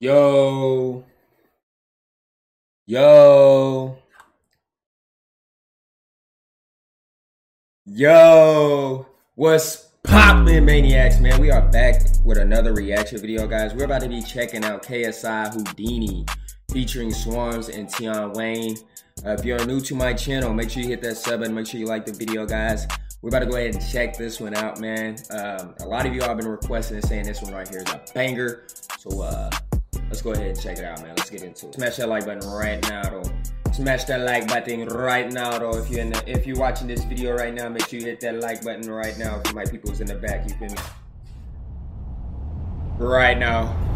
Yo. Yo. Yo. What's poppin', maniacs, man? We are back with another reaction video, guys. We're about to be checking out KSI Houdini featuring Swarmz and Tion Wayne. Uh, if you're new to my channel, make sure you hit that sub and make sure you like the video, guys. We're about to go ahead and check this one out, man. Um, a lot of you all have been requesting and saying this one right here is a banger. So, uh, let's go ahead and check it out, man. Let's get into it. Smash that like button right now, though. Smash that like button right now, though. If you're in the, if you're watching this video right now, make sure you hit that like button right now. For my people's in the back, you feel me? Right now.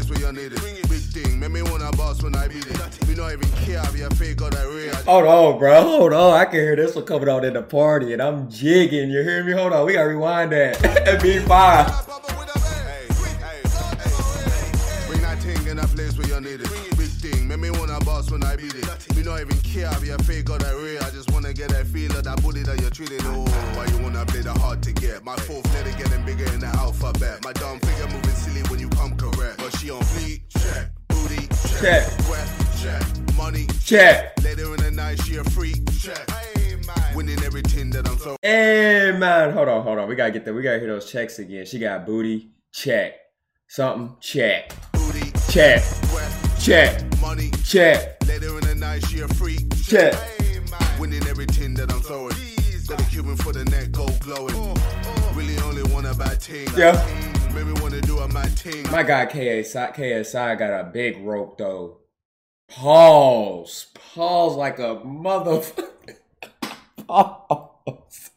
Place where you need it. Big thing, make me wanna boss when I beat it. Me not even care if you fake or that real. Hold on, bro. Hold on. I can hear this one coming out in the party, and I'm jigging. You hear me? Hold on. We gotta rewind that. B5. Bring that thing in a place where you need it. Big thing, make me wanna boss when I beat it. Me not even care if you fake or that real. That feel that you're treating. Oh, why you wanna play the hard to get? My fourth letter getting bigger in the alphabet. My dumb figure moving silly when you come correct. But she on fleek, check. Booty, check. Check. Breath, check. Money, Check. Later in the night, she a freak, check. Winning everything that I'm throwing. Hey man, hold on, hold on. We gotta get that. We gotta hear those checks again. She got booty. Check. Something. Check. Booty, Check. breath, Check. money, Check. Later in the night, she a freak. Check. Winning everything that I'm throwing. Got a Cuban for the neck, gold glowing. Really only want a bad thing. Yeah. Made me wanna do a mad thing. My guy KSI, KSI got a big rope though. Pause. Pause like a motherfucker. Pause.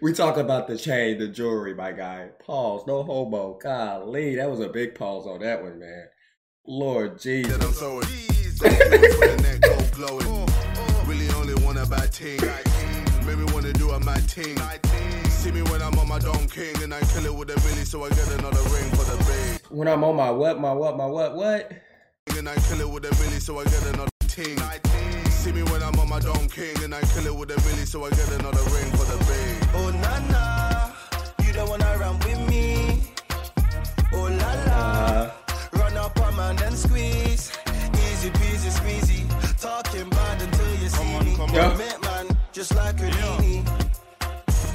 We talk about the chain, the jewelry, my guy. Pause. No homo. Golly, that was a big pause on that one, man. Lord Jesus. that I'm throwing. Got a Cuban for the neck, gold glowing. Really only want a bad thing. Made me wanna do a mad thing. See me when I'm on my Don King and I kill it with a Billy, so I get another ring for the big. When I'm on my what, my what, my what, what? And I kill it with a Billy, so I get another ting. See me when I'm on my Don King and I kill it with a Billy, so I get another ring for the big. Oh na na, you don't wanna run with me.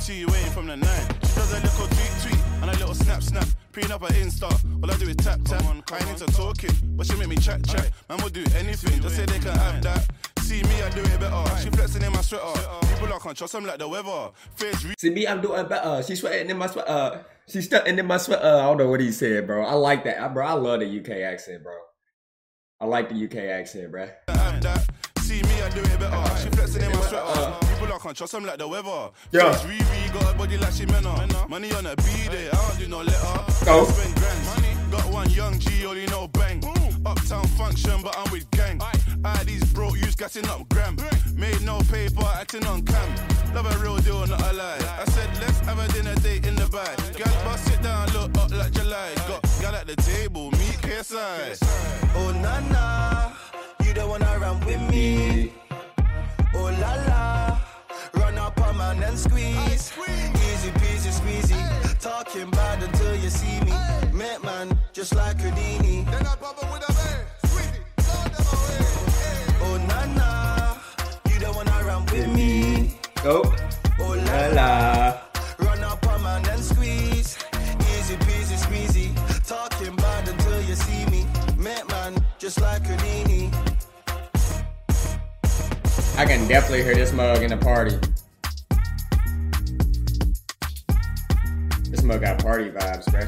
See you waiting from the night. She does a little tweet tweet and a little snap snap. Preen up her Insta. All I do is tap tap. on I ain't into talking, but she make me chat chat. Man will do anything, just say they can have that. See me, I do it better. She flexing in my sweater. People I can't trust, I'm like the weather. Face re- see me, I'm doing better. She's sweating in my sweat. Uh, she's sweating in my sweat. Uh, I don't know what he said, bro. I like that, I, bro. I love the UK accent, bro. I like the UK accent, bro. See me, I do it better. She flexing in my sweater. People I can't trust, I'm like the weather. Yeah. Face Riri got a body like she menna. Money on a B day, I don't do no letter. Go. Spend grands. Got one young G, only know bang. Uptown function, but I'm with gang. I these broke youths gassing up gram. Made no paper, acting on cam. Love a real deal, not a lie. I said, let's have a dinner date in the bag. Gal, bust sit down, look up like July. Got gal at the table, meet KSI. Oh na na, you don't wanna with me. Oh la la, run up on man and squeeze. Easy peasy squeezy, talking bad until you see me. Make man just like Houdini. Oh na na, you don't wanna run with me. Go. Oh La la la, la. run up on man and squeeze. Easy peasy squeezy, talking bad until you see me. Make man just like Houdini. I can definitely hear this mug in the party. This mug got party vibes, bro.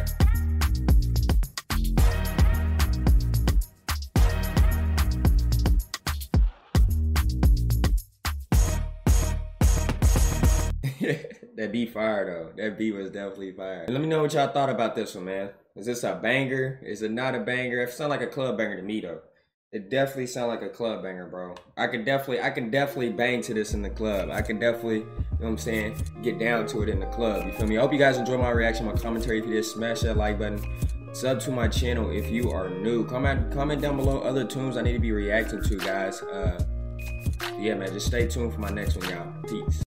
that beat fire though. That beat was definitely fire. Let me know what y'all thought about this one, man. Is this a banger? Is it not a banger? It sounds like a club banger to me though. It definitely sound like a club banger, bro. I can definitely, I can definitely bang to this in the club. I can definitely, you know what I'm saying, get down to it in the club. You feel me? I hope you guys enjoy my reaction, my commentary. If you did, smash that like button. Sub to my channel if you are new. Comment, comment down below other tunes I need to be reacting to, guys. Uh, yeah, man, just stay tuned for my next one, y'all. Peace.